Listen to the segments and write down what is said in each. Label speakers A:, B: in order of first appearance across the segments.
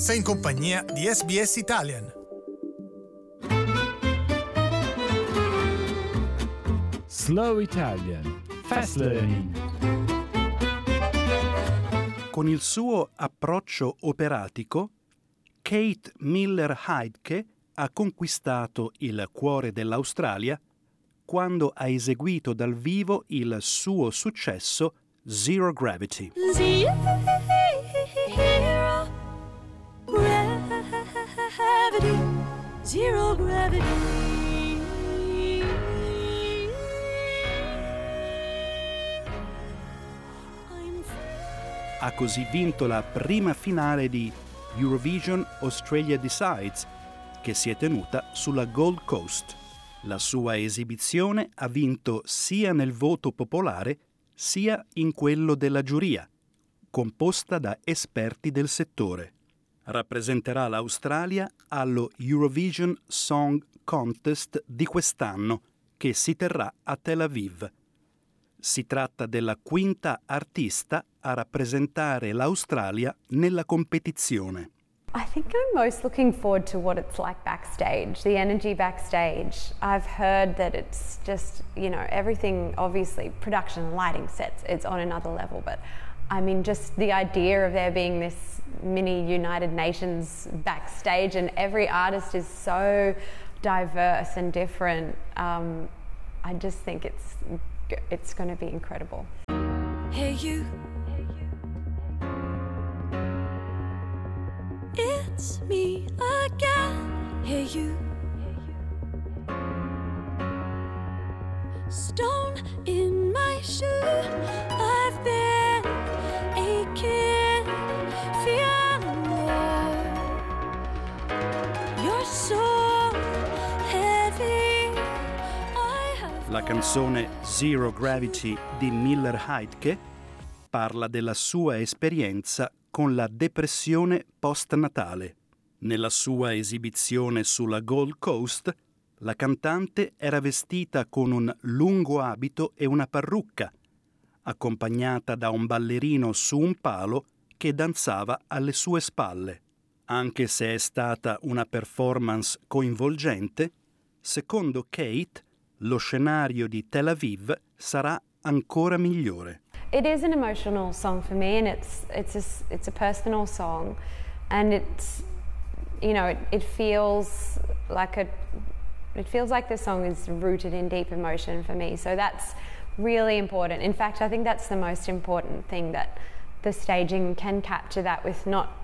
A: Sei in compagnia di SBS Italian.
B: Slow Italian Fast Learning.
C: Con il suo approccio operatico, Kate Miller Heidke ha conquistato il cuore dell'Australia quando ha eseguito dal vivo il suo successo Zero Gravity.
D: Zero gravity, zero gravity.
C: Ha così vinto la prima finale di Eurovision Australia Decides, che si è tenuta sulla Gold Coast. La sua esibizione ha vinto sia nel voto popolare sia in quello della giuria, composta da esperti del settore. Rappresenterà l'Australia allo Eurovision Song Contest di quest'anno, che si terrà a Tel Aviv. Si tratta della quinta artista a rappresentare l'Australia nella competizione.
E: I think I'm most looking forward to what it's like backstage, the energy backstage. I've heard that it's just, you know, everything, obviously, production lighting sets, it's on another level. But I mean, just the idea of there being this mini United Nations backstage and every artist is so diverse and different. Um, I just think it's, it's going to be incredible.
D: Hey you. It's me again. Hey you. Stone
C: La canzone Zero Gravity di Miller Heidke parla della sua esperienza con la depressione postnatale. Nella sua esibizione sulla Gold Coast, la cantante era vestita con un lungo abito e una parrucca, accompagnata da un ballerino su un palo che danzava alle sue spalle. Anche se è stata una performance coinvolgente, secondo Kate lo scenario di Tel Aviv sarà ancora migliore.
E: It is an emotional song for me, and it's it's a, it's a personal song, and it's you know it, it feels like a it feels like the song is rooted in deep emotion for me. So that's really important. In fact, I think that's the most important thing that the staging can capture that with not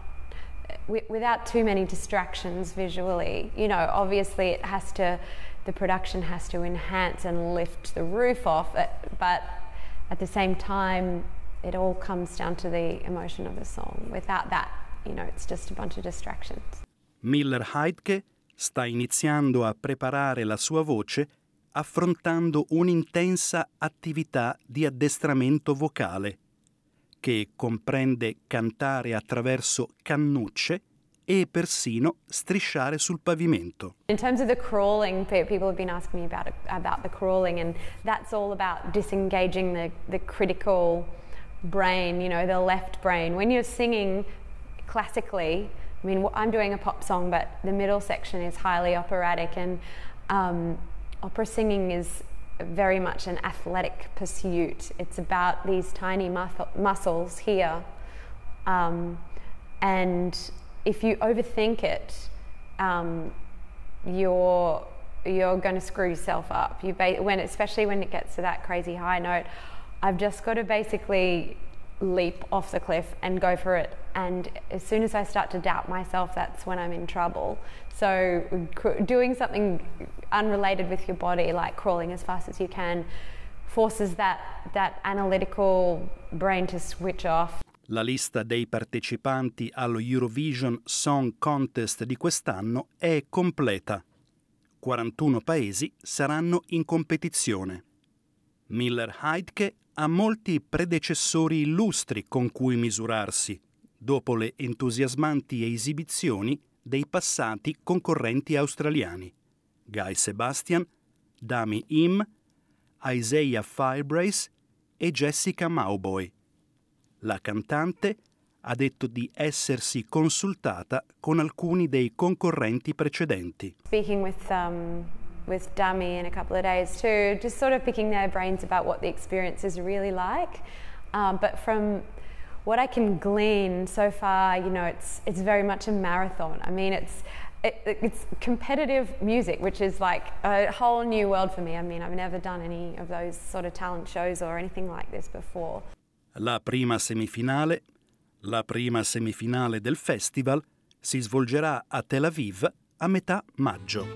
E: without too many distractions visually. You know, obviously it has to, the production has to enhance and lift the roof off, it, but at the same time, it all comes down to the emotion of the song. Without that, you know, it's just a bunch of distractions.
C: Miller Heidke sta iniziando a preparare la sua voce affrontando un'intensa attività di addestramento vocale, che comprende cantare attraverso cannucce e persino strisciare sul pavimento.
E: In terms of the crawling, people have been asking me about about the crawling, and that's all about disengaging the, the critical brain, you know, the left brain. When you're singing classically, I mean, I'm doing a pop song, but the middle section is highly operatic, and um, opera singing is very much an athletic pursuit. It's about these tiny muscles here. Um, and if you overthink it, um, you're you're going to screw yourself up. You ba- when especially when it gets to that crazy high note, I've just got to basically leap off the cliff and go for it. And as soon as I start to doubt myself, that's when I'm in trouble. So doing something unrelated with your body, like crawling as fast as you can, forces that that analytical brain to switch off.
C: La lista dei partecipanti allo Eurovision Song Contest di quest'anno è completa. 41 paesi saranno in competizione. Miller Heidke ha molti predecessori illustri con cui misurarsi, dopo le entusiasmanti esibizioni dei passati concorrenti australiani, Guy Sebastian, Dami Im, Isaiah Firebrace e Jessica Mauboy. La cantante ha detto di essersi consultata con alcuni dei concorrenti precedenti.
E: Speaking with um, with Dummy in a couple of days too, just sort of picking their brains about what the experience is really like. Um, but from what I can glean so far, you know, it's it's very much a marathon. I mean, it's it, it's competitive music, which is like a whole new world for me. I mean, I've never done any of those sort of talent shows or anything like this before.
C: La prima semifinale, la prima semifinale del festival, si svolgerà a Tel Aviv a metà maggio.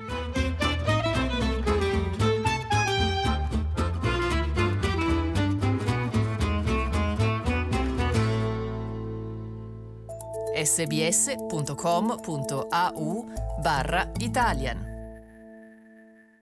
F: sbs.com.au barra Italian